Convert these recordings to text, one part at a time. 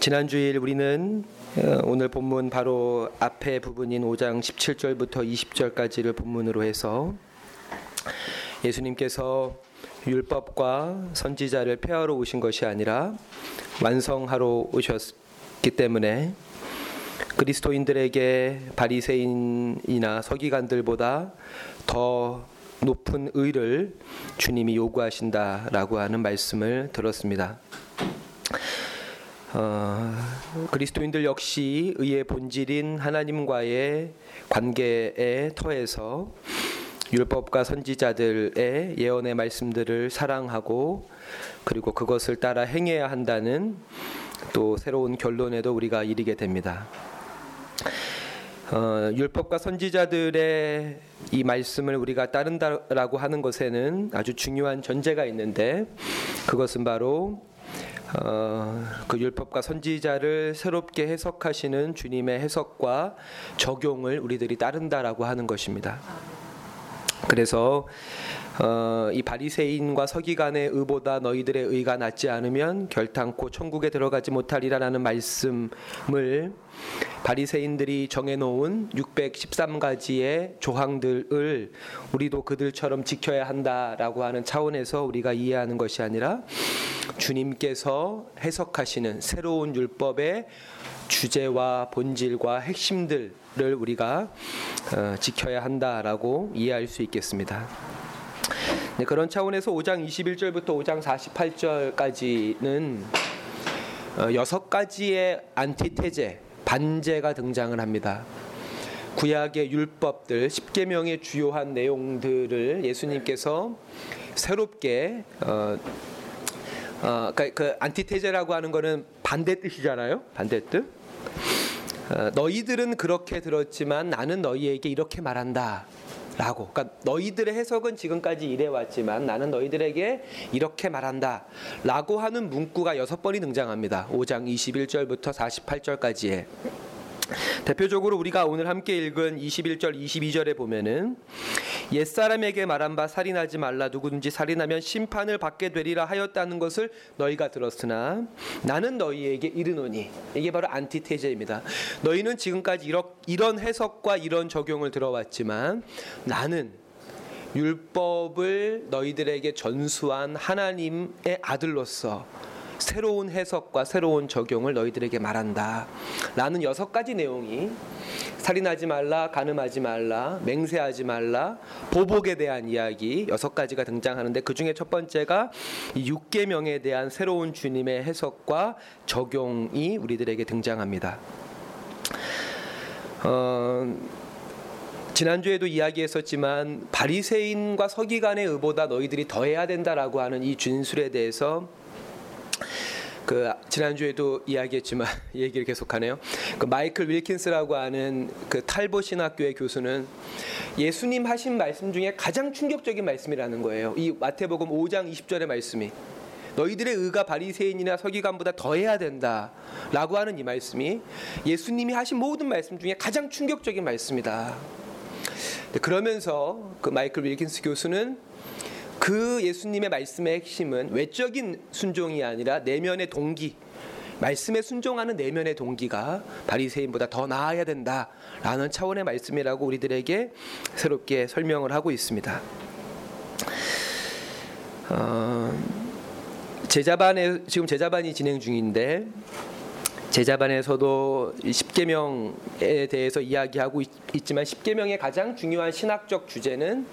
지난 주일 우리는 어, 오늘 본문 바로 앞에 부분인 5장 17절부터 20절까지를 본문으로 해서 예수님께서 율법과 선지자를 폐하러 오신 것이 아니라 완성하러 오셨기 때문에 그리스도인들에게 바리새인이나 서기관들보다 더 높은 의를 주님이 요구하신다라고 하는 말씀을 들었습니다. 어, 그리스도인들 역시 의의 본질인 하나님과의 관계의 터에서 율법과 선지자들의 예언의 말씀들을 사랑하고 그리고 그것을 따라 행해야 한다는 또 새로운 결론에도 우리가 이르게 됩니다. 어, 율법과 선지자들의 이 말씀을 우리가 따른다라고 하는 것에는 아주 중요한 전제가 있는데 그것은 바로 어, 그 율법과 선지자를 새롭게 해석하시는 주님의 해석과 적용을 우리들이 따른다라고 하는 것입니다. 그래서 어, 이 바리새인과 서기관의 의보다 너희들의 의가 낫지 않으면 결탄코 천국에 들어가지 못하리라라는 말씀을 바리새인들이 정해놓은 613가지의 조항들을 우리도 그들처럼 지켜야 한다라고 하는 차원에서 우리가 이해하는 것이 아니라 주님께서 해석하시는 새로운 율법의 주제와 본질과 핵심들을 우리가 어, 지켜야 한다라고 이해할 수 있겠습니다. 네, 그런 차원에서 5장 21절부터 5장 48절까지는 어, 여섯 가지의 안티테제 반제가 등장을 합니다. 구약의 율법들 10계명의 주요한 내용들을 예수님께서 새롭게 어, 어, 그, 그 안티테제라고 하는 거는 반대 뜻이잖아요. 반대 뜻. 어, 너희들은 그렇게 들었지만 나는 너희에게 이렇게 말한다. 라고. 그러니까 너희들의 해석은 지금까지 이래 왔지만 나는 너희들에게 이렇게 말한다. 라고 하는 문구가 여섯 번이 등장합니다. 5장 21절부터 48절까지에. 대표적으로 우리가 오늘 함께 읽은 21절 22절에 보면은 옛사람에게 말한 바 살인하지 말라 누구든지 살인하면 심판을 받게 되리라 하였다는 것을 너희가 들었으나 나는 너희에게 이르노니 이게 바로 안티테제입니다. 너희는 지금까지 이런 해석과 이런 적용을 들어왔지만 나는 율법을 너희들에게 전수한 하나님의 아들로서 새로운 해석과 새로운 적용을 너희들에게 말한다. 라는 여섯 가지 내용이 살인하지 말라, 간음하지 말라, 맹세하지 말라, 보복에 대한 이야기 여섯 가지가 등장하는데 그 중에 첫 번째가 이 육계명에 대한 새로운 주님의 해석과 적용이 우리들에게 등장합니다. 어, 지난주에도 이야기했었지만 바리새인과 서기관의 의보다 너희들이 더해야 된다라고 하는 이 진술에 대해서 그 지난주에도 이야기했지만 얘기를 계속하네요. 그 마이클 윌킨스라고 하는 그 탈보 신학교의 교수는 예수님 하신 말씀 중에 가장 충격적인 말씀이라는 거예요. 이 마태복음 5장 20절의 말씀이 너희들의 의가 바리새인이나 서기관보다 더해야 된다라고 하는 이 말씀이 예수님이 하신 모든 말씀 중에 가장 충격적인 말씀이다. 그러면서 그 마이클 윌킨스 교수는 그 예수님의 말씀의 핵심은 외적인 순종이 아니라 내면의 동기, 말씀에 순종하는 내면의 동기가 바리새인보다 더 나아야 된다라는 차원의 말씀이라고 우리들에게 새롭게 설명을 하고 있습니다. 어, 제자반에 지금 제자반이 진행 중인데 제자반에서도 십계명에 대해서 이야기하고 있, 지만 십계명의 가장 중요한 신학적 주제는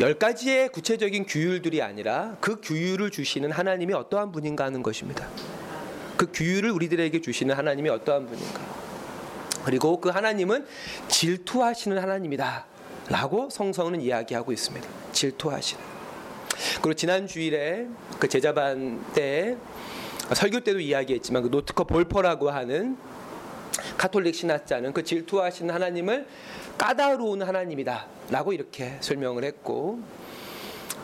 열 가지의 구체적인 규율들이 아니라 그 규율을 주시는 하나님이 어떠한 분인가 하는 것입니다. 그 규율을 우리들에게 주시는 하나님이 어떠한 분인가. 그리고 그 하나님은 질투하시는 하나님이다. 라고 성서는 이야기하고 있습니다. 질투하시는. 그리고 지난 주일에 그 제자반 때 설교 때도 이야기했지만 그 노트커 볼퍼라고 하는 카톨릭 신학자는 그 질투하시는 하나님을 까다로운 하나님이다라고 이렇게 설명을 했고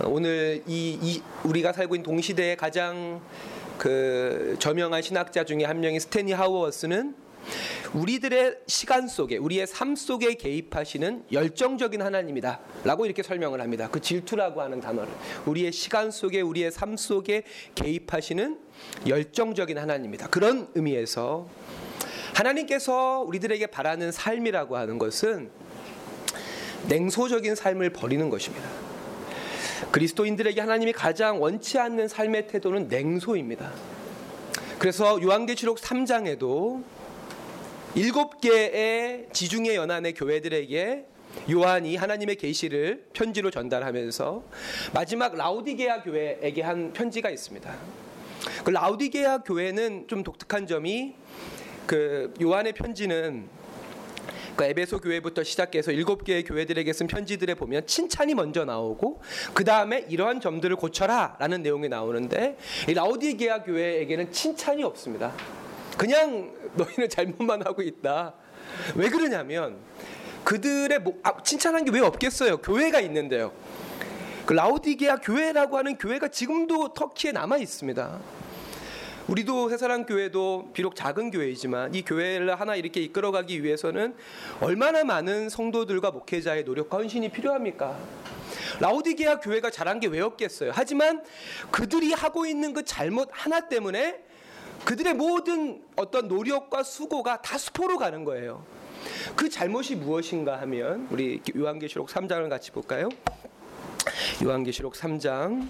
오늘 이, 이 우리가 살고 있는 동시대의 가장 그 저명한 신학자 중에 한 명이 스테니 하우어스는 우리들의 시간 속에 우리의 삶 속에 개입하시는 열정적인 하나님이다라고 이렇게 설명을 합니다. 그 질투라고 하는 단어를 우리의 시간 속에 우리의 삶 속에 개입하시는 열정적인 하나님이다. 그런 의미에서 하나님께서 우리들에게 바라는 삶이라고 하는 것은 냉소적인 삶을 버리는 것입니다. 그리스도인들에게 하나님이 가장 원치 않는 삶의 태도는 냉소입니다. 그래서 요한계시록 3장에도 일곱 개의 지중해 연안의 교회들에게 요한이 하나님의 계시를 편지로 전달하면서 마지막 라우디게아 교회에게 한 편지가 있습니다. 그 라우디게아 교회는 좀 독특한 점이 그 요한의 편지는 그 에베소 교회부터 시작해서 일곱 개의 교회들에게 쓴 편지들에 보면 칭찬이 먼저 나오고 그 다음에 이러한 점들을 고쳐라라는 내용이 나오는데 이 라우디게아 교회에게는 칭찬이 없습니다. 그냥 너희는 잘못만 하고 있다. 왜 그러냐면 그들의 뭐, 아, 칭찬한 게 왜 없겠어요? 교회가 있는데요. 그 라우디게아 교회라고 하는 교회가 지금도 터키에 남아 있습니다. 우리도 새사랑 교회도 비록 작은 교회이지만 이 교회를 하나 이렇게 이끌어가기 위해서는 얼마나 많은 성도들과 목회자의 노력과 헌신이 필요합니까? 라우디게아 교회가 잘한 게왜 없겠어요? 하지만 그들이 하고 있는 그 잘못 하나 때문에 그들의 모든 어떤 노력과 수고가 다 수포로 가는 거예요. 그 잘못이 무엇인가 하면 우리 요한계시록 3장을 같이 볼까요? 요한계시록 3장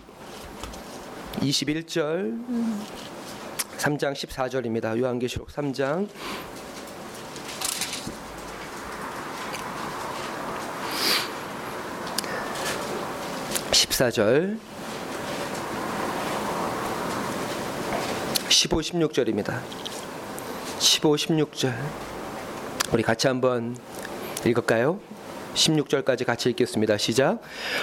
21절 3장 14절입니다. 요한계시록 3장 14절 15, 16절입니다. 15, 16절. 우리 같이 한번 읽을까요? 16절까지 같이 읽겠습니다. 시작.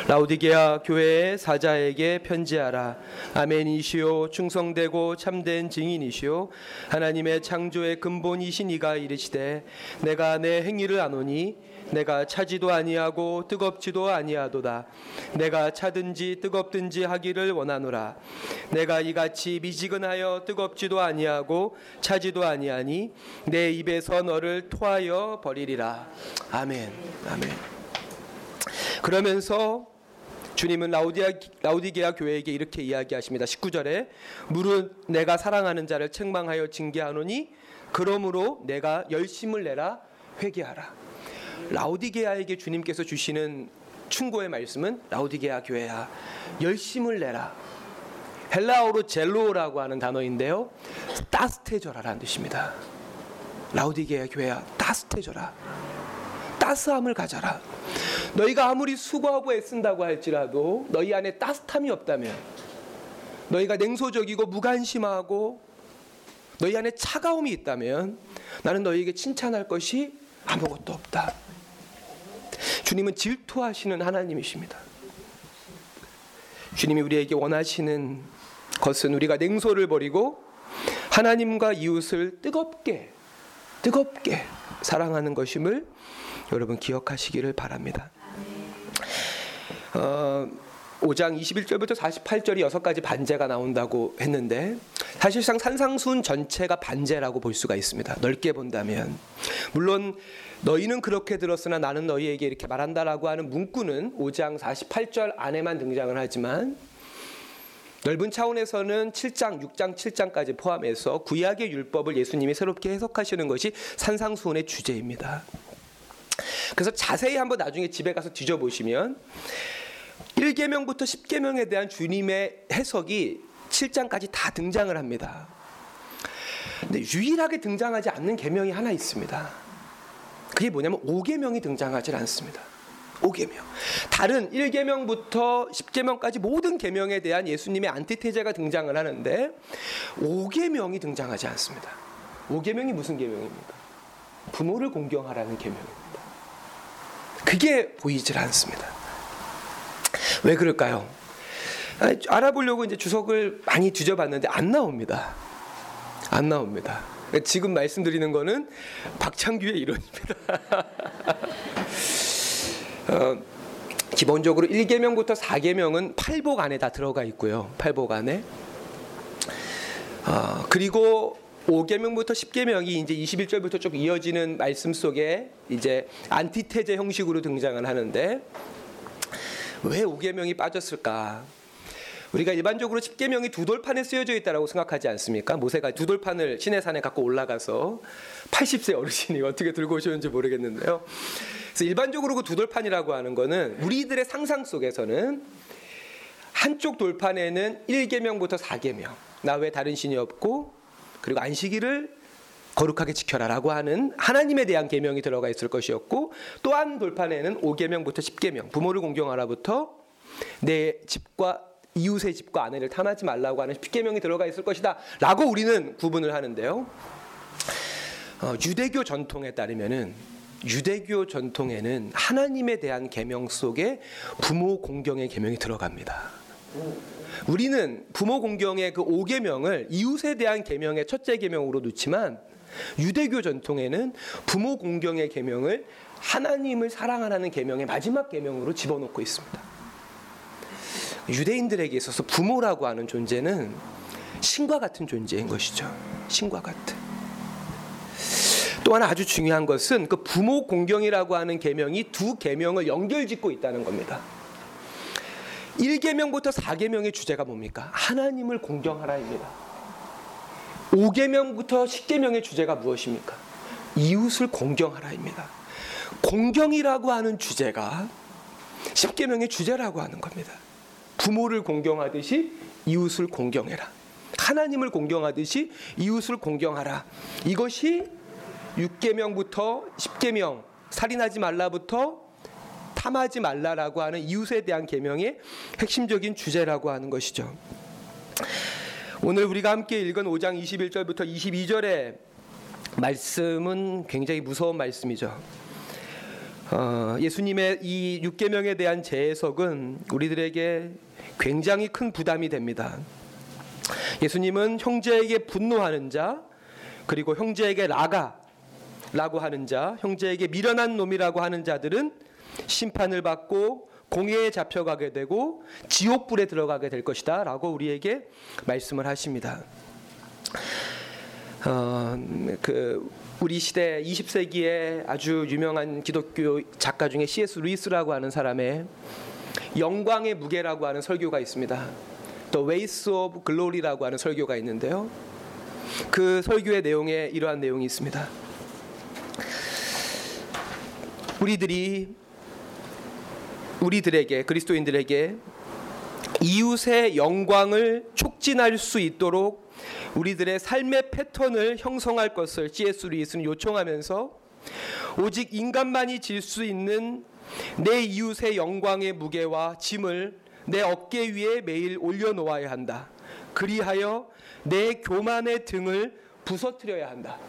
라우디게아 교회의 사자에게 편지하라. 아멘이시오 충성되고 참된 증인이시오 하나님의 창조의 근본이신 이가 이르시되 내가 내 행위를 아노니 내가 차지도 아니하고 뜨겁지도 아니하도다. 내가 차든지 뜨겁든지 하기를 원하노라. 내가 이같이 미지근하여 뜨겁지도 아니하고 차지도 아니하니 내 입에서 너를 토하여 버리리라. 아멘. 아멘. 그러면서 주님은 라우디아, 라우디게아 교회에게 이렇게 이야기하십니다. 19절에 물은 내가 사랑하는 자를 책망하여 징계하노니 그러므로 내가 열심을 내라 회개하라. 라우디게아에게 주님께서 주시는 충고의 말씀은 라우디게아 교회야 열심을 내라. 헬라어로 젤로라고 하는 단어인데요. 따스해져라라는 뜻입니다. 라우디게아 교회야 따스해져라. 따스함을 가져라. 너희가 아무리 수고하고 애쓴다고 할지라도 너희 안에 따뜻함이 없다면 너희가 냉소적이고 무관심하고 너희 안에 차가움이 있다면 나는 너희에게 칭찬할 것이 아무것도 없다. 주님은 질투하시는 하나님이십니다. 주님이 우리에게 원하시는 것은 우리가 냉소를 버리고 하나님과 이웃을 뜨겁게 뜨겁게 사랑하는 것임을 여러분 기억하시기를 바랍니다. 어, 5장 21절부터 48절이 여섯 가지 반제가 나온다고 했는데 사실상 산상순 전체가 반제라고 볼 수가 있습니다. 넓게 본다면 물론 너희는 그렇게 들었으나 나는 너희에게 이렇게 말한다라고 하는 문구는 5장 48절 안에만 등장을 하지만 넓은 차원에서는 7장, 6장, 7장까지 포함해서 구약의 율법을 예수님이 새롭게 해석하시는 것이 산상수훈의 주제입니다. 그래서 자세히 한번 나중에 집에 가서 뒤져보시면 1계명부터 10계명에 대한 주님의 해석이 7장까지 다 등장을 합니다. 근데 유일하게 등장하지 않는 계명이 하나 있습니다. 그게 뭐냐면 5계명이 등장하지 않습니다. 5계명. 다른 1계명부터 10계명까지 모든 계명에 대한 예수님의 안티테제가 등장을 하는데 5계명이 등장하지 않습니다. 5계명이 무슨 계명입니까? 부모를 공경하라는 계명입니다. 그게 보이질 않습니다. 왜 그럴까요? 알아보려고 이제 주석을 많이 뒤져봤는데 안 나옵니다. 안 나옵니다. 지금 말씀드리는 거는 박창규의 이론입니다. 어, 기본적으로 1계명부터 4계명은 팔복 안에 다 들어가 있고요. 팔복 안에. 어, 그리고 5계명부터 10계명이 이제 21절부터 쭉 이어지는 말씀 속에 이제 안티테제 형식으로 등장을 하는데 왜 5계명이 빠졌을까? 우리가 일반적으로 10계명이 두 돌판에 쓰여져 있다라고 생각하지 않습니까? 모세가 두 돌판을 시내산에 갖고 올라가서 80세 어르신이 어떻게 들고 오셨는지 모르겠는데요. 그래서 일반적으로 그 두 돌판이라고 하는 거는 우리들의 상상 속에서는 한쪽 돌판에는 1계명부터 4계명 나 외 다른 신이 없고 그리고 안식일을 거룩하게 지켜라라고 하는 하나님에 대한 계명이 들어가 있을 것이었고 또한 돌판에는 5계명부터 10계명 부모를 공경하라부터 내 집과 이웃의 집과 아내를 탐하지 말라고 하는 10계명이 들어가 있을 것이다라고 우리는 구분을 하는데요. 어, 유대교 전통에 따르면은 유대교 전통에는 하나님에 대한 계명 속에 부모 공경의 계명이 들어갑니다. 우리는 부모 공경의 그 5계명을 이웃에 대한 계명의 첫째 계명으로 놓지만 유대교 전통에는 부모 공경의 계명을 하나님을 사랑하라는 계명의 마지막 계명으로 집어넣고 있습니다. 유대인들에게 있어서 부모라고 하는 존재는 신과 같은 존재인 것이죠. 신과 같은. 또 하나 아주 중요한 것은 그 부모 공경이라고 하는 계명이 두 계명을 연결짓고 있다는 겁니다. 1계명부터 4계명의 주제가 뭡니까? 하나님을 공경하라입니다. 5계명부터 10계명의 주제가 무엇입니까? 이웃을 공경하라입니다. 공경이라고 하는 주제가 10계명의 주제라고 하는 겁니다. 부모를 공경하듯이 이웃을 공경해라. 하나님을 공경하듯이 이웃을 공경하라. 이것이 6계명부터 10계명 살인하지 말라부터 탐하지 말라라고 하는 이웃에 대한 계명의 핵심적인 주제라고 하는 것이죠. 오늘 우리가 함께 읽은 5장 21절부터 22절의 말씀은 굉장히 무서운 말씀이죠. 어, 예수님의 이 6계명에 대한 재해석은 우리들에게 굉장히 큰 부담이 됩니다. 예수님은 형제에게 분노하는 자 그리고 형제에게 라가 라고 하는 자, 형제에게 미련한 놈이라고 하는 자들은 심판을 받고 공회에 잡혀가게 되고 지옥불에 들어가게 될 것이다 라고 우리에게 말씀을 하십니다. 어, 그 우리 시대 20세기에 아주 유명한 기독교 작가 중에 C.S. 루이스라고 하는 사람의 영광의 무게라고 하는 설교가 있습니다. The Weights of Glory라고 하는 설교가 있는데요. 그 설교의 내용에 이러한 내용이 있습니다. 우리들이 우리들에게 그리스도인들에게 이웃의 영광을 촉진할 수 있도록 우리들의 삶의 패턴을 형성할 것을 C.S. 루이스는 요청하면서 오직 인간만이 질 수 있는 내 이웃의 영광의 무게와 짐을 내 어깨 위에 매일 올려놓아야 한다. 그리하여 내 교만의 등을 부서뜨려야 한다.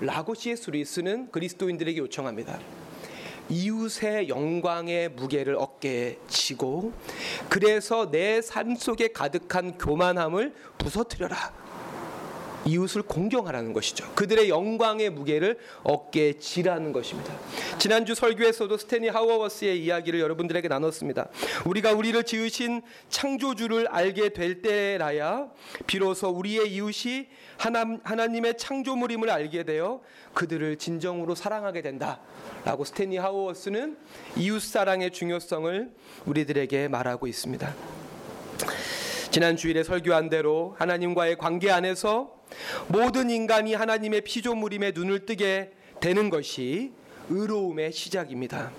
라고 C.S. 루이스는 그리스도인들에게 요청합니다. 이웃의 영광의 무게를 어깨에 지고 그래서 내 삶 속에 가득한 교만함을 부서뜨려라. 이웃을 공경하라는 것이죠. 그들의 영광의 무게를 어깨에 지라는 것입니다. 지난주 설교에서도 스테니 하워워스의 이야기를 여러분들에게 나눴습니다. 우리가 우리를 지으신 창조주를 알게 될 때라야 비로소 우리의 이웃이 하나, 하나님의 창조물임을 알게 되어 그들을 진정으로 사랑하게 된다. 라고 스테니 하워워스는 이웃 사랑의 중요성을 우리들에게 말하고 있습니다. 지난 주일에 설교한 대로 하나님과의 관계 안에서 모든 인간이 하나님의 피조물임에 눈을 뜨게 되는 것이 의로움의 시작입니다.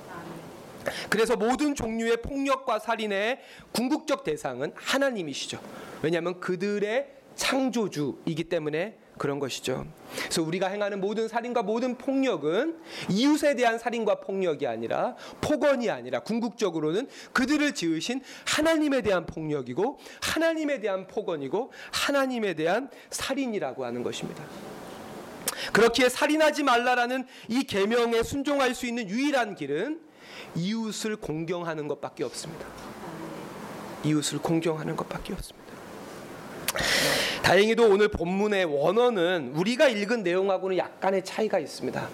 그래서 모든 종류의 폭력과 살인의 궁극적 대상은 하나님이시죠. 왜냐하면 그들의 창조주이기 때문에 그런 것이죠. 그래서 우리가 행하는 모든 살인과 모든 폭력은 이웃에 대한 살인과 폭력이 아니라 폭언이 아니라 궁극적으로는 그들을 지으신 하나님에 대한 폭력이고 하나님에 대한 폭언이고 하나님에 대한 살인이라고 하는 것입니다. 그렇기에 살인하지 말라라는 이 계명에 순종할 수 있는 유일한 길은 이웃을 공경하는 것밖에 없습니다. 이웃을 공경하는 것밖에 없습니다. 다행히도 오늘 본문의 원어는 우리가 읽은 내용하고는 약간의 차이가 있습니다.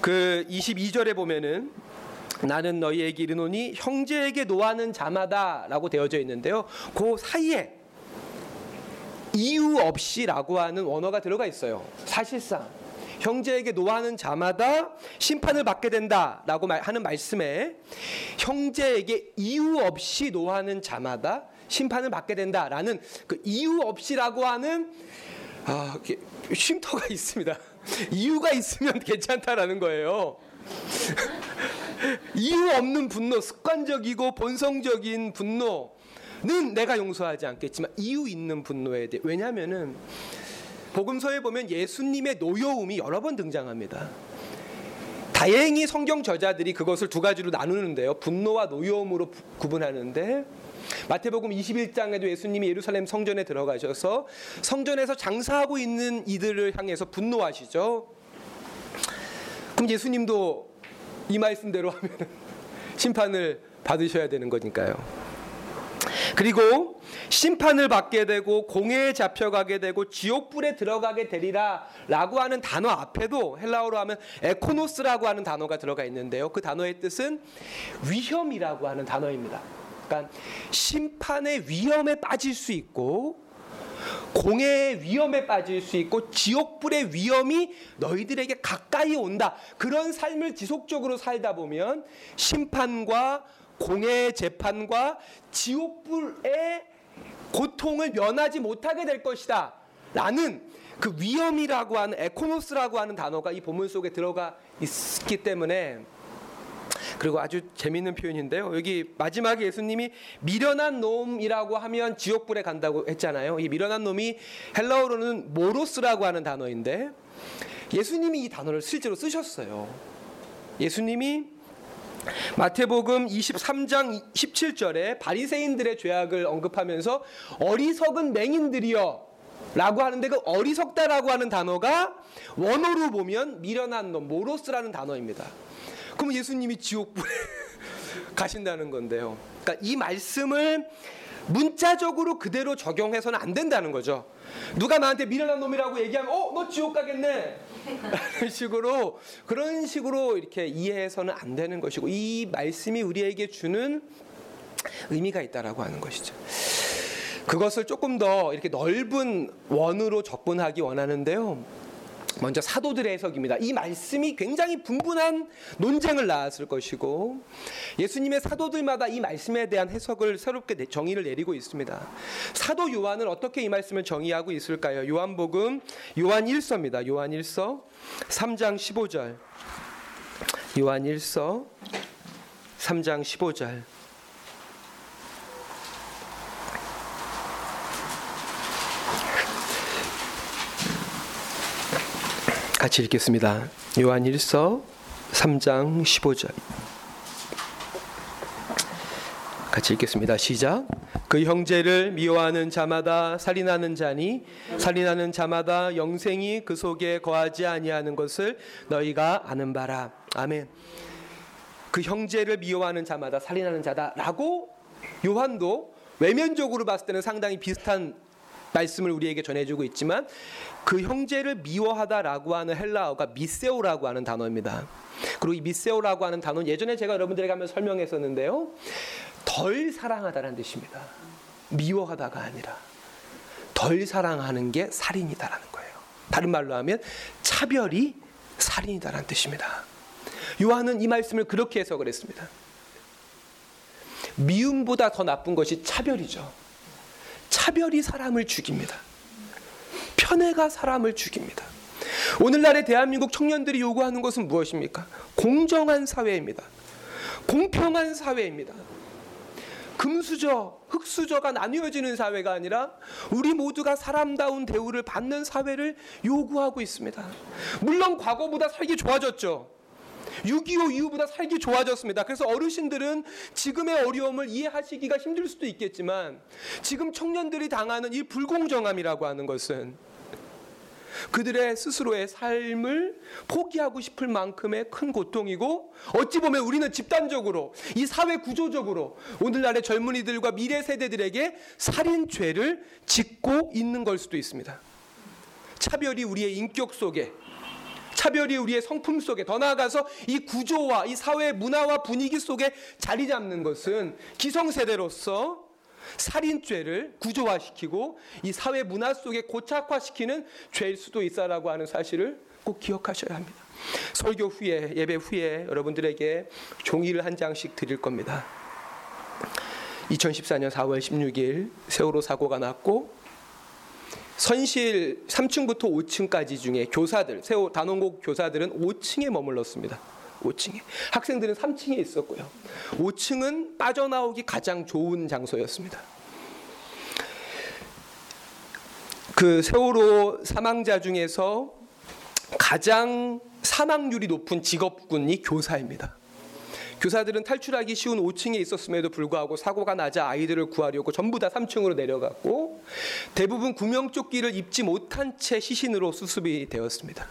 그 22절에 보면은 나는 너희에게 이르노니 형제에게 노하는 자마다라고 되어져 있는데요. 그 사이에 이유 없이라고 하는 원어가 들어가 있어요. 사실상 형제에게 노하는 자마다 심판을 받게 된다라고 하는 말씀에 형제에게 이유 없이 노하는 자마다 심판을 받게 된다라는 그 이유 없이라고 하는 아, 쉼터가 있습니다. 이유가 있으면 괜찮다라는 거예요. 이유 없는 분노, 습관적이고 본성적인 분노는 내가 용서하지 않겠지만 이유 있는 분노에 대해 왜냐하면은 복음서에 보면 예수님의 노여움이 여러 번 등장합니다. 다행히 성경 저자들이 그것을 두 가지로 나누는데요. 분노와 노여움으로 구분하는데 마태복음 21장에도 예수님이 예루살렘 성전에 들어가셔서 성전에서 장사하고 있는 이들을 향해서 분노하시죠. 그럼 예수님도 이 말씀대로 하면 심판을 받으셔야 되는 거니까요. 그리고 심판을 받게 되고 공회에 잡혀가게 되고 지옥불에 들어가게 되리라라고 하는 단어 앞에도 헬라어로 하면 에코노스라고 하는 단어가 들어가 있는데요. 그 단어의 뜻은 위험이라고 하는 단어입니다. 그러니까 심판의 위험에 빠질 수 있고 공해의 위험에 빠질 수 있고 지옥불의 위험이 너희들에게 가까이 온다. 그런 삶을 지속적으로 살다 보면 심판과 공의 재판과 지옥불의 고통을 면하지 못하게 될 것이다. 라는 그 위험이라고 하는 에코노스라고 하는 단어가 이 본문 속에 들어가 있기 때문에 그리고 아주 재미있는 표현인데요. 여기 마지막에 예수님이 미련한 놈이라고 하면 지옥불에 간다고 했잖아요. 이 미련한 놈이 헬라어로는 모로스라고 하는 단어인데 예수님이 이 단어를 실제로 쓰셨어요. 예수님이 마태복음 23장 17절에 바리새인들의 죄악을 언급하면서 어리석은 맹인들이여 라고 하는데 그 어리석다라고 하는 단어가 원어로 보면 미련한 놈, 모로스라는 단어입니다. 그럼 예수님이 지옥불에 가신다는 건데요. 그러니까 이 말씀을 문자적으로 그대로 적용해서는 안 된다는 거죠. 누가 나한테 미련한 놈이라고 얘기하면 어, 너 지옥 가겠네. 이런 식으로 그런 식으로 이렇게 이해해서는 안 되는 것이고 이 말씀이 우리에게 주는 의미가 있다라고 하는 것이죠. 그것을 조금 더 이렇게 넓은 원으로 접근하기 원하는데요. 먼저 사도들의 해석입니다. 이 말씀이 굉장히 분분한 논쟁을 낳았을 것이고 예수님의 사도들마다 이 말씀에 대한 해석을 새롭게 정의를 내리고 있습니다. 사도 요한은 어떻게 이 말씀을 정의하고 있을까요? 요한복음 요한 1서입니다. 요한 1서 3장 15절. 요한 1서 3장 15절. 같이 읽겠습니다. 요한 1서 3장 15절. 같이 읽겠습니다. 시작. 그 형제를 미워하는 자마다 살인하는 자니 살인하는 자마다 영생이 그 속에 거하지 아니하는 것을 너희가 아는 바라. 아멘. 그 형제를 미워하는 자마다 살인하는 자다라고 요한도 외면적으로 봤을 때는 상당히 비슷한 말씀을 우리에게 전해주고 있지만 그 형제를 미워하다라고 하는 헬라어가 미세오라고 하는 단어입니다. 그리고 이 미세오라고 하는 단어는 예전에 제가 여러분들에게 한번 설명했었는데요. 덜 사랑하다라는 뜻입니다. 미워하다가 아니라 덜 사랑하는 게 살인이다라는 거예요. 다른 말로 하면 차별이 살인이다라는 뜻입니다. 요한은 이 말씀을 그렇게 해석을 했습니다. 미움보다 더 나쁜 것이 차별이죠. 차별이 사람을 죽입니다. 편애가 사람을 죽입니다. 오늘날의 대한민국 청년들이 요구하는 것은 무엇입니까? 공정한 사회입니다. 공평한 사회입니다. 금수저, 흑수저가 나뉘어지는 사회가 아니라 우리 모두가 사람다운 대우를 받는 사회를 요구하고 있습니다. 물론 과거보다 살기 좋아졌죠. 6.25 이후보다 살기 좋아졌습니다. 그래서 어르신들은 지금의 어려움을 이해하시기가 힘들 수도 있겠지만 지금 청년들이 당하는 이 불공정함이라고 하는 것은 그들의 스스로의 삶을 포기하고 싶을 만큼의 큰 고통이고 어찌 보면 우리는 집단적으로 이 사회 구조적으로 오늘날의 젊은이들과 미래 세대들에게 살인죄를 짓고 있는 걸 수도 있습니다. 차별이 우리의 인격 속에 차별이 우리의 성품 속에 더 나아가서 이 구조와 이 사회 문화와 분위기 속에 자리 잡는 것은 기성세대로서 살인죄를 구조화시키고 이 사회 문화 속에 고착화시키는 죄일 수도 있다라고 하는 사실을 꼭 기억하셔야 합니다. 설교 후에 예배 후에 여러분들에게 종이를 한 장씩 드릴 겁니다. 2014년 4월 16일 세월호 사고가 났고 선실 3층부터 5층까지 중에 교사들 세월 단원고 교사들은 5층에 머물렀습니다. 5층에 학생들은 3층에 있었고요. 5층은 빠져나오기 가장 좋은 장소였습니다. 그 세월호 사망자 중에서 가장 사망률이 높은 직업군이 교사입니다. 교사들은 탈출하기 쉬운 5층에 있었음에도 불구하고 사고가 나자 아이들을 구하려고 전부 다 3층으로 내려갔고 대부분 구명조끼를 입지 못한 채 시신으로 수습이 되었습니다.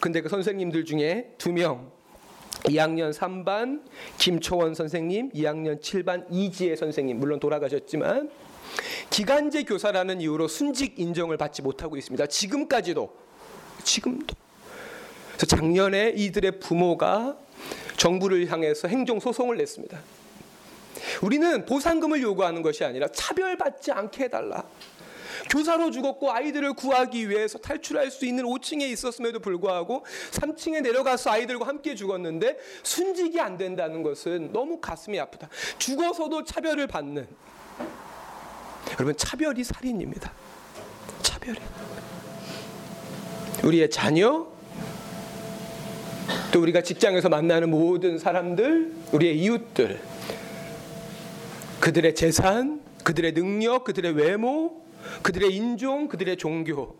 근데 그 선생님들 중에 두 명, 2학년 3반 김초원 선생님, 2학년 7반 이지혜 선생님 물론 돌아가셨지만 기간제 교사라는 이유로 순직 인정을 받지 못하고 있습니다. 지금까지도 지금도. 작년에 이들의 부모가 정부를 향해서 행정 소송을 냈습니다. 우리는 보상금을 요구하는 것이 아니라 차별받지 않게 해달라. 교사로 죽었고 아이들을 구하기 위해서 탈출할 수 있는 5층에 있었음에도 불구하고 3층에 내려가서 아이들과 함께 죽었는데 순직이 안 된다는 것은 너무 가슴이 아프다. 죽어서도 차별을 받는 여러분 차별이 살인입니다. 차별이 우리의 자녀 또 우리가 직장에서 만나는 모든 사람들, 우리의 이웃들, 그들의 재산, 그들의 능력, 그들의 외모, 그들의 인종, 그들의 종교,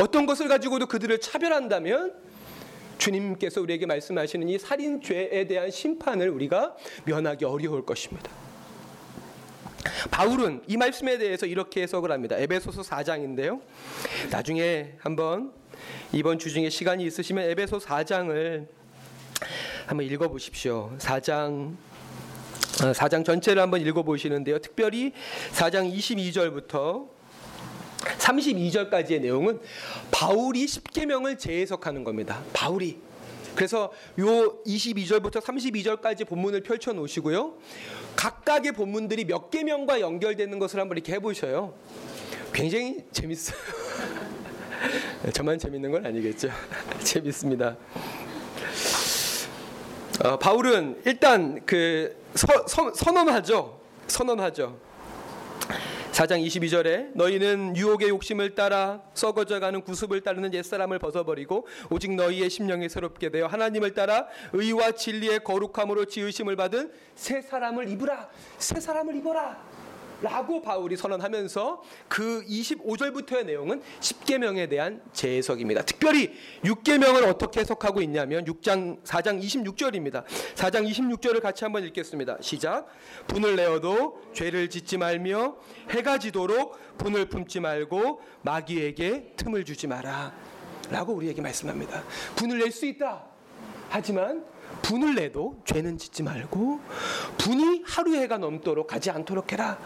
어떤 것을 가지고도 그들을 차별한다면 주님께서 우리에게 말씀하시는 이 살인죄에 대한 심판을 우리가 면하기 어려울 것입니다. 바울은 이 말씀에 대해서 이렇게 해석을 합니다. 에베소서 4장인데요. 나중에 한번 이번 주 중에 시간이 있으시면 에베소 4장을 한번 읽어 보십시오. 4장 4장 어, 전체를 한번 읽어 보시는데요. 특별히 4장 22절부터 32절까지의 내용은 바울이 십계명을 재해석하는 겁니다. 바울이 그래서 요 22절부터 32절까지 본문을 펼쳐 놓으시고요. 각각의 본문들이 몇 계명과 연결되는 것을 한번 이렇게 해 보셔요. 굉장히 재밌어요. 저만 재밌는 건 아니겠죠. 재밌습니다. 어, 바울은 일단 그 서, 서, 선언하죠. 선언하죠. 4장 22절에 너희는 유혹의 욕심을 따라 썩어져가는 구습을 따르는 옛사람을 벗어버리고 오직 너희의 심령이 새롭게 되어 하나님을 따라 의와 진리의 거룩함으로 지으심을 받은 새 사람을 입으라 새 사람을 입어라 라고 바울이 선언하면서 그 25절부터의 내용은 10계명에 대한 재해석입니다. 특별히 6계명을 어떻게 해석하고 있냐면 6장 4장 26절입니다. 4장 26절을 같이 한번 읽겠습니다. 시작. 분을 내어도 죄를 짓지 말며 해가 지도록 분을 품지 말고 마귀에게 틈을 주지 마라. 라고 우리에게 말씀합니다. 분을 낼 수 있다. 하지만 분을 내도 죄는 짓지 말고 분이 하루 해가 넘도록 가지 않도록 해라.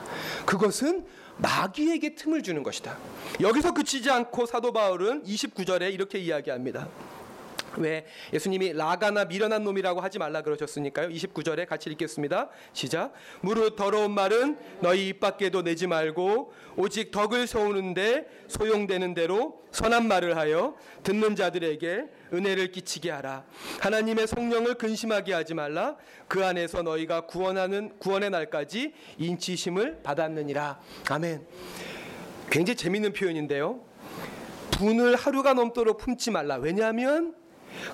그것은 마귀에게 틈을 주는 것이다. 여기서 그치지 않고 사도 바울은 29절에 이렇게 이야기합니다. 왜 예수님이 라가나 미련한 놈이라고 하지 말라 그러셨으니까요. 29절에 같이 읽겠습니다. 시작. 무릇 더러운 말은 너희 입 밖에도 내지 말고 오직 덕을 세우는데 소용되는 대로 선한 말을 하여 듣는 자들에게 은혜를 끼치게 하라. 하나님의 성령을 근심하게 하지 말라. 그 안에서 너희가 구원하는 구원의 날까지 인치심을 받았느니라. 아멘. 굉장히 재밌는 표현인데요. 분을 하루가 넘도록 품지 말라. 왜냐하면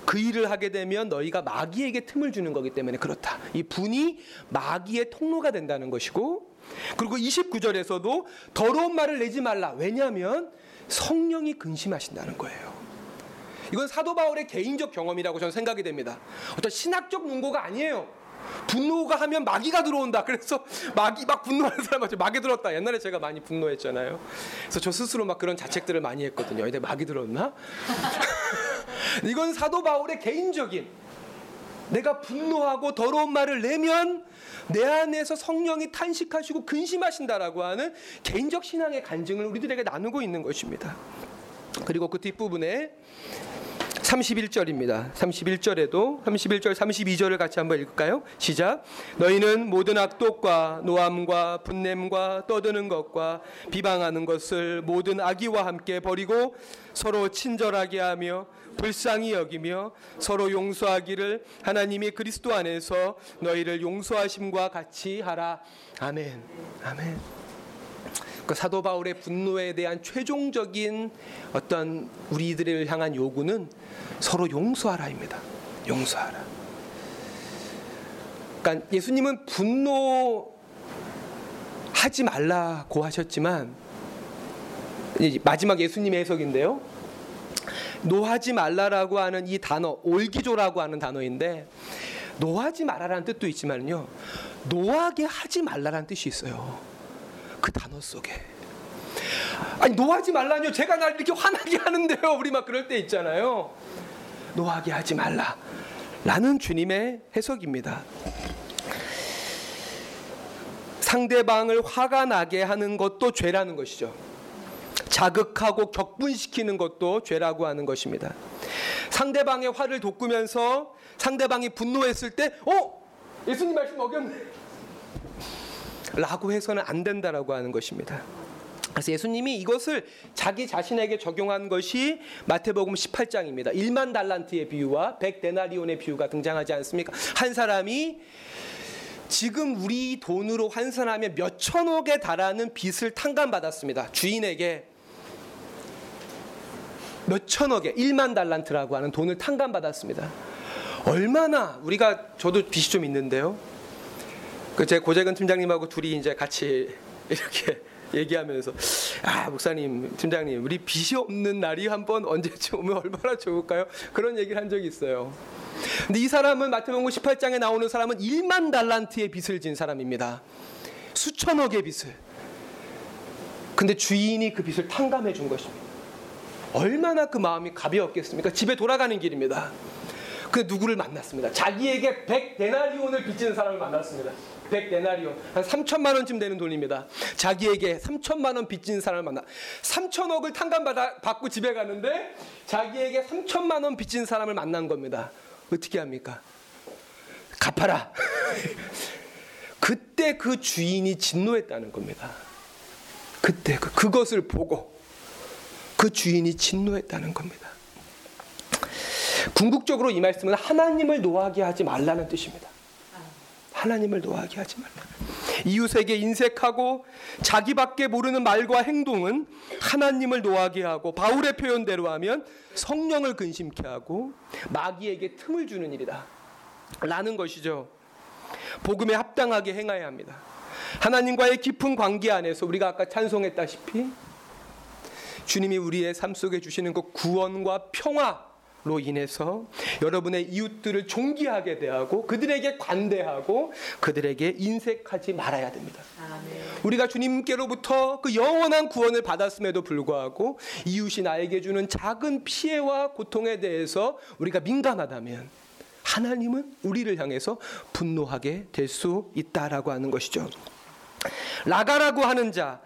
그 일을 하게 되면 너희가 마귀에게 틈을 주는 거기 때문에 그렇다. 이 분이 마귀의 통로가 된다는 것이고 그리고 29절에서도 더러운 말을 내지 말라. 왜냐하면 성령이 근심하신다는 거예요. 이건 사도 바울의 개인적 경험이라고 저는 생각이 됩니다. 어떤 신학적 문고가 아니에요. 분노가 하면 마귀가 들어온다. 그래서 마귀 막 분노하는 사람 같이 마귀 들었다. 옛날에 제가 많이 분노했잖아요. 그래서 저 스스로 막 그런 자책들을 많이 했거든요. 근데 마귀 들었나? 이건 사도 바울의 개인적인 내가 분노하고 더러운 말을 내면 내 안에서 성령이 탄식하시고 근심하신다라고 하는 개인적 신앙의 간증을 우리들에게 나누고 있는 것입니다. 그리고 그 뒷부분에 31절입니다. 31절에도 31절 32절을 같이 한번 읽을까요? 시작. 너희는 모든 악독과 노함과 분냄과 떠드는 것과 비방하는 것을 모든 악의와 함께 버리고 서로 친절하게 하며 불쌍히 여기며 서로 용서하기를 하나님이 그리스도 안에서 너희를 용서하심과 같이 하라. 아멘. 아멘. 그 사도 바울의 분노에 대한 최종적인 어떤 우리들을 향한 요구는 서로 용서하라입니다. 용서하라. 그러니까 예수님은 분노하지 말라고 하셨지만 마지막 예수님의 해석인데요. 노하지 말라라고 하는 이 단어 올기조라고 하는 단어인데 노하지 말라라는 뜻도 있지만요. 노하게 하지 말라라는 뜻이 있어요. 그 단어 속에. 아니 노하지 말라뇨. 제가 날 이렇게 화나게 하는데요. 우리 막 그럴 때 있잖아요. 노하게 하지 말라. 라는 주님의 해석입니다. 상대방을 화가 나게 하는 것도 죄라는 것이죠. 자극하고 격분시키는 것도 죄라고 하는 것입니다. 상대방의 화를 돋구면서 상대방이 분노했을 때, 어? 예수님 말씀 어겼네. 라고 해서는 안 된다라고 하는 것입니다. 그래서 예수님이 이것을 자기 자신에게 적용한 것이 마태복음 18장입니다. 1만 달란트의 비유와 100데나리온의 비유가 등장하지 않습니까? 한 사람이 지금 우리 돈으로 환산하면 몇 천억에 달하는 빚을 탕감받았습니다. 주인에게 몇 천억에 1만 달란트라고 하는 돈을 탕감받았습니다. 얼마나 우리가 저도 빚이 좀 있는데요. 그 제 고재근 팀장님하고 둘이 이제 같이 이렇게 얘기하면서 아 목사님 팀장님 우리 빚이 없는 날이 한 번 언제쯤 오면 얼마나 좋을까요? 그런 얘기를 한 적이 있어요. 근데 이 사람은 마태복음 18장에 나오는 사람은 1만 달란트의 빚을 진 사람입니다. 수천억의 빚을. 근데 주인이 그 빚을 탕감해 준 것입니다. 얼마나 그 마음이 가벼웠겠습니까? 집에 돌아가는 길입니다. 그 누구를 만났습니다. 자기에게 100데나리온을 빚지는 사람을 만났습니다. 100데나리온 한 3천만 원쯤 되는 돈입니다. 자기에게 3천만 원 빚진 사람을 만나 3천억을 탕감받아 받고 집에 가는데 자기에게 3천만 원 빚진 사람을 만난 겁니다. 어떻게 합니까? 갚아라. 그때 그 주인이 진노했다는 겁니다. 그때 그, 그것을 보고 그 주인이 진노했다는 겁니다. 궁극적으로 이 말씀은 하나님을 노하게 하지 말라는 뜻입니다. 하나님을 노하게 하지 말라. 이웃에게 인색하고 자기밖에 모르는 말과 행동은 하나님을 노하게 하고 바울의 표현대로 하면 성령을 근심케 하고 마귀에게 틈을 주는 일이다. 라는 것이죠. 복음에 합당하게 행해야 합니다. 하나님과의 깊은 관계 안에서 우리가 아까 찬송했다시피 주님이 우리의 삶 속에 주시는 그 구원과 평화 로 인해서 여러분의 이웃들을 존귀하게 대하고 그들에게 관대하고 그들에게 인색하지 말아야 됩니다. 아멘. 우리가 주님께로부터 그 영원한 구원을 받았음에도 불구하고 이웃이 나에게 주는 작은 피해와 고통에 대해서 우리가 민감하다면 하나님은 우리를 향해서 분노하게 될 수 있다라고 하는 것이죠. 라가라고 하는 자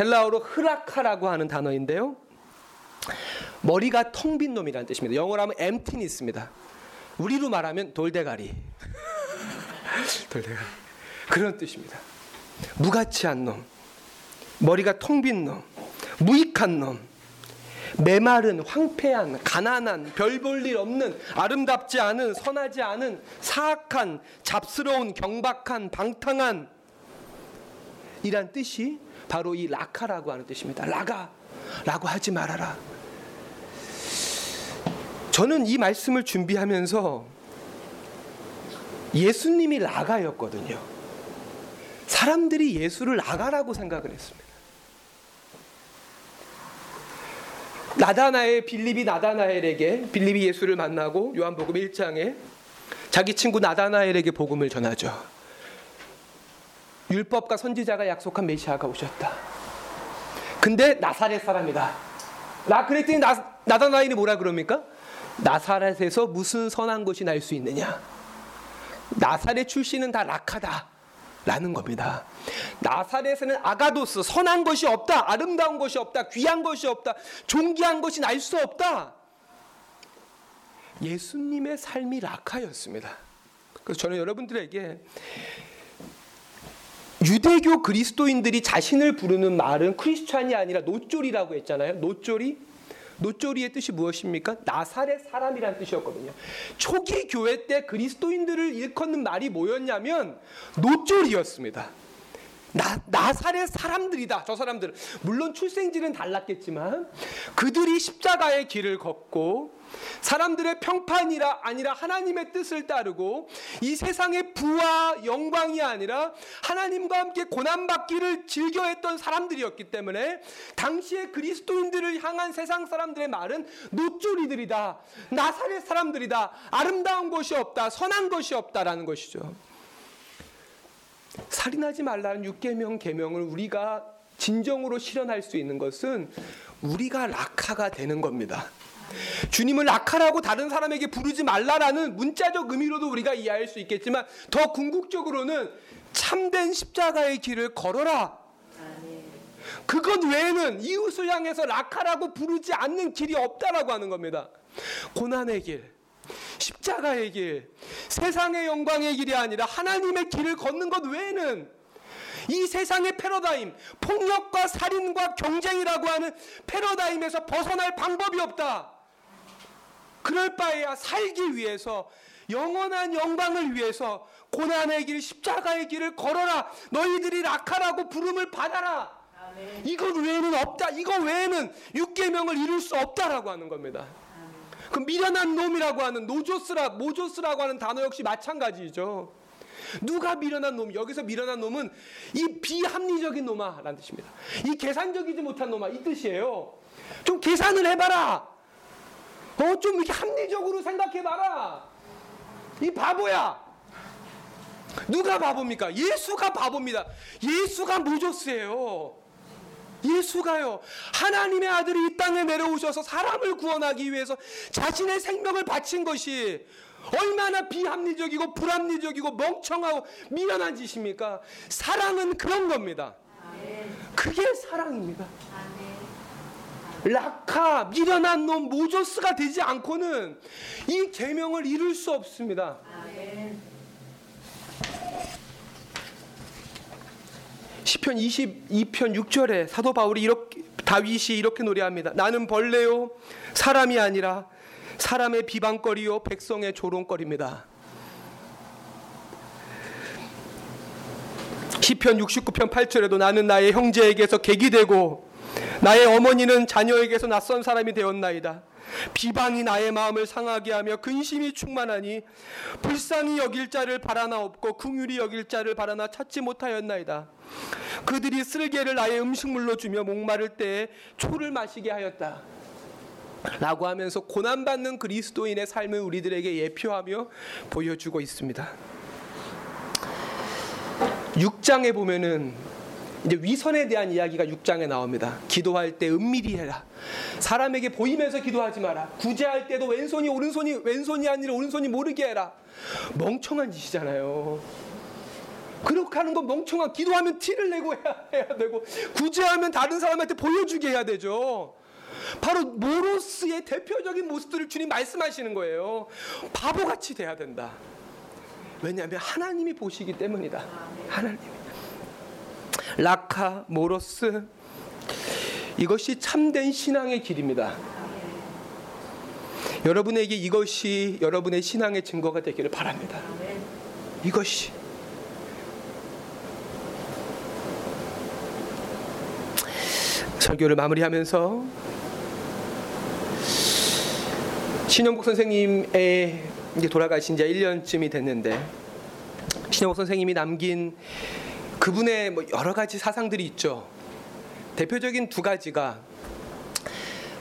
헬라어로 흐라카라고 하는 단어인데요. 머리가 텅 빈 놈이라는 뜻입니다. 영어로 하면 emptiness입니다. 우리로 말하면 돌대가리. 돌대가리. 그런 뜻입니다. 무가치한 놈, 머리가 텅 빈 놈, 무익한 놈, 메마른, 황폐한, 가난한, 별 볼 일 없는, 아름답지 않은, 선하지 않은, 사악한, 잡스러운, 경박한, 방탕한 이란 뜻이 바로 이 라카라고 하는 뜻입니다. 라가라고 하지 말아라. 저는 이 말씀을 준비하면서 예수님이 라가였거든요. 사람들이 예수를 라가라고 생각을 했습니다. 나다나엘 빌립이 나다나엘에게 빌립이 예수를 만나고 요한복음 1장에 자기 친구 나다나엘에게 복음을 전하죠. 율법과 선지자가 약속한 메시아가 오셨다. 근데 나사렛 사람이다. 나 그랬더니 나, 나다나엘이 뭐라 그럽니까? 나사렛에서 무슨 선한 것이 날 수 있느냐? 나사렛 출신은 다 락하다. 라는 겁니다. 나사렛에는 아가도스, 선한 것이 없다. 아름다운 것이 없다. 귀한 것이 없다. 존귀한 것이 날 수 없다. 예수님의 삶이 락하였습니다. 그래서 저는 여러분들에게 유대교 그리스도인들이 자신을 부르는 말은 크리스찬이 아니라 노쫄이라고 했잖아요. 노쫄이 노조리의 뜻이 무엇입니까? 나사렛 사람이란 뜻이었거든요. 초기 교회 때 그리스도인들을 일컫는 말이 뭐였냐면 노조리였습니다. 나, 나사렛 사람들이다. 저 사람들. 물론 출생지는 달랐겠지만 그들이 십자가의 길을 걷고 사람들의 평판이라 아니라 하나님의 뜻을 따르고 이 세상의 부와 영광이 아니라 하나님과 함께 고난 받기를 즐겨했던 사람들이었기 때문에 당시에 그리스도인들을 향한 세상 사람들의 말은 노조리들이다. 나사렛 사람들이다. 아름다운 것이 없다. 선한 것이 없다라는 것이죠. 살인하지 말라는 육계명 계명을 우리가 진정으로 실현할 수 있는 것은 우리가 락하가 되는 겁니다. 주님을 낙하라고 다른 사람에게 부르지 말라라는 문자적 의미로도 우리가 이해할 수 있겠지만 더 궁극적으로는 참된 십자가의 길을 걸어라. 그것 외에는 이웃을 향해서 낙하라고 부르지 않는 길이 없다라고 하는 겁니다. 고난의 길, 십자가의 길, 세상의 영광의 길이 아니라 하나님의 길을 걷는 것 외에는 이 세상의 패러다임, 폭력과 살인과 경쟁이라고 하는 패러다임에서 벗어날 방법이 없다. 그럴 바에야 살기 위해서 영원한 영광을 위해서 고난의 길, 십자가의 길을 걸어라. 너희들이 낙하라고 부름을 받아라. 이것 외에는 없다. 이거 외에는 육계명을 이룰 수 없다라고 하는 겁니다. 그 미련한 놈이라고 하는 노조스라 모조스라고 하는 단어 역시 마찬가지죠. 누가 미련한 놈? 여기서 미련한 놈은 이 비합리적인 놈아라는 뜻입니다. 이 계산적이지 못한 놈아 이 뜻이에요. 좀 계산을 해봐라. 어, 좀 이렇게 합리적으로 생각해봐라. 이 바보야. 누가 바보입니까? 예수가 바보입니다. 예수가 모조스예요. 예수가요. 하나님의 아들이 이 땅에 내려오셔서 사람을 구원하기 위해서 자신의 생명을 바친 것이 얼마나 비합리적이고 불합리적이고 멍청하고 미련한 짓입니까? 사랑은 그런 겁니다. 그게 사랑입니다. 라카 미련한 놈 모조스가 되지 않고는 이 계명을 이룰 수 없습니다. 시편 22편 6절에 사도 바울이 이렇게 다윗이 이렇게 노래합니다. 나는 벌레요 사람이 아니라 사람의 비방거리요 백성의 조롱거리입니다. 시편 69편 8절에도 나는 나의 형제에게서 객이 되고 나의 어머니는 자녀에게서 낯선 사람이 되었나이다. 비방이 나의 마음을 상하게 하며 근심이 충만하니 불쌍히 여길 자를 바라나 없고 궁휼히 여길 자를 바라나 찾지 못하였나이다. 그들이 쓸개를 나의 음식물로 주며 목마를 때에 초를 마시게 하였다. 라고 하면서 고난받는 그리스도인의 삶을 우리들에게 예표하며 보여주고 있습니다. 6장에 보면은 이제 위선에 대한 이야기가 6장에 나옵니다. 기도할 때 은밀히 해라. 사람에게 보이면서 기도하지 마라. 구제할 때도 왼손이 오른손이 왼손이 아니라 오른손이 모르게 해라. 멍청한 짓이잖아요. 그렇게 하는 건 멍청한 기도하면 티를 내고 해야, 해야 되고 구제하면 다른 사람한테 보여주게 해야 되죠. 바로 모로스의 대표적인 모습들을 주님 말씀하시는 거예요. 바보같이 돼야 된다. 왜냐하면 하나님이 보시기 때문이다. 하나님. 라카 모로스 이것이 참된 신앙의 길입니다. 여러분에게 이것이 여러분의 신앙의 증거가 되기를 바랍니다. 이것이 설교를 마무리하면서 신영복 선생님의 이제 돌아가신 지 1년쯤이 됐는데 신영복 선생님이 남긴 그분의 뭐 여러 가지 사상들이 있죠. 대표적인 두 가지가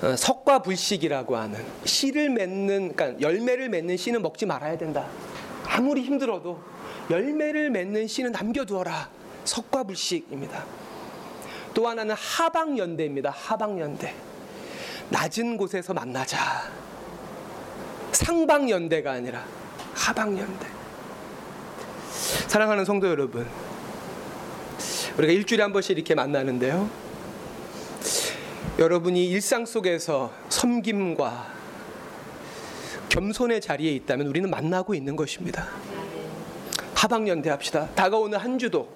어, 석과 불식이라고 하는 씨를 맺는 그러니까 열매를 맺는 씨는 먹지 말아야 된다. 아무리 힘들어도 열매를 맺는 씨는 남겨두어라. 석과 불식입니다. 또 하나는 하방연대입니다. 하방연대. 낮은 곳에서 만나자. 상방연대가 아니라 하방연대. 사랑하는 성도 여러분. 우리가 일주일에 한 번씩 이렇게 만나는데요. 여러분이 일상 속에서 섬김과 겸손의 자리에 있다면 우리는 만나고 있는 것입니다. 하방연대 합시다. 다가오는 한 주도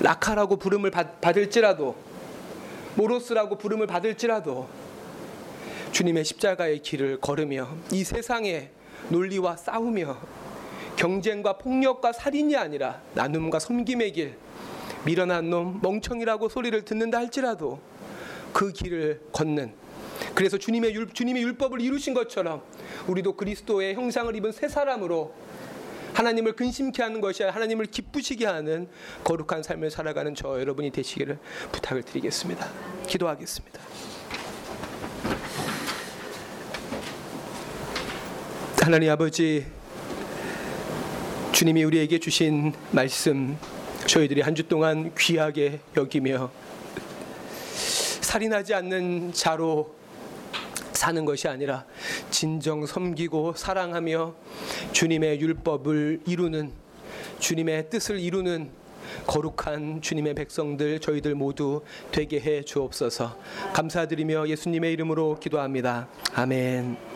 라카라고 부름을 받, 받을지라도 모로스라고 부름을 받을지라도 주님의 십자가의 길을 걸으며 이 세상의 논리와 싸우며 경쟁과 폭력과 살인이 아니라 나눔과 섬김의 길 미련한 놈 멍청이라고 소리를 듣는다 할지라도 그 길을 걷는 그래서 주님의 율, 주님의 율법을 이루신 것처럼 우리도 그리스도의 형상을 입은 새 사람으로 하나님을 근심케 하는 것이 아니라 하나님을 기쁘시게 하는 거룩한 삶을 살아가는 저 여러분이 되시기를 부탁을 드리겠습니다. 기도하겠습니다. 하나님 아버지 주님이 우리에게 주신 말씀 저희들이 한 주 동안 귀하게 여기며 살인하지 않는 자로 사는 것이 아니라 진정 섬기고 사랑하며 주님의 율법을 이루는 주님의 뜻을 이루는 거룩한 주님의 백성들 저희들 모두 되게 해 주옵소서. 감사드리며 예수님의 이름으로 기도합니다. 아멘.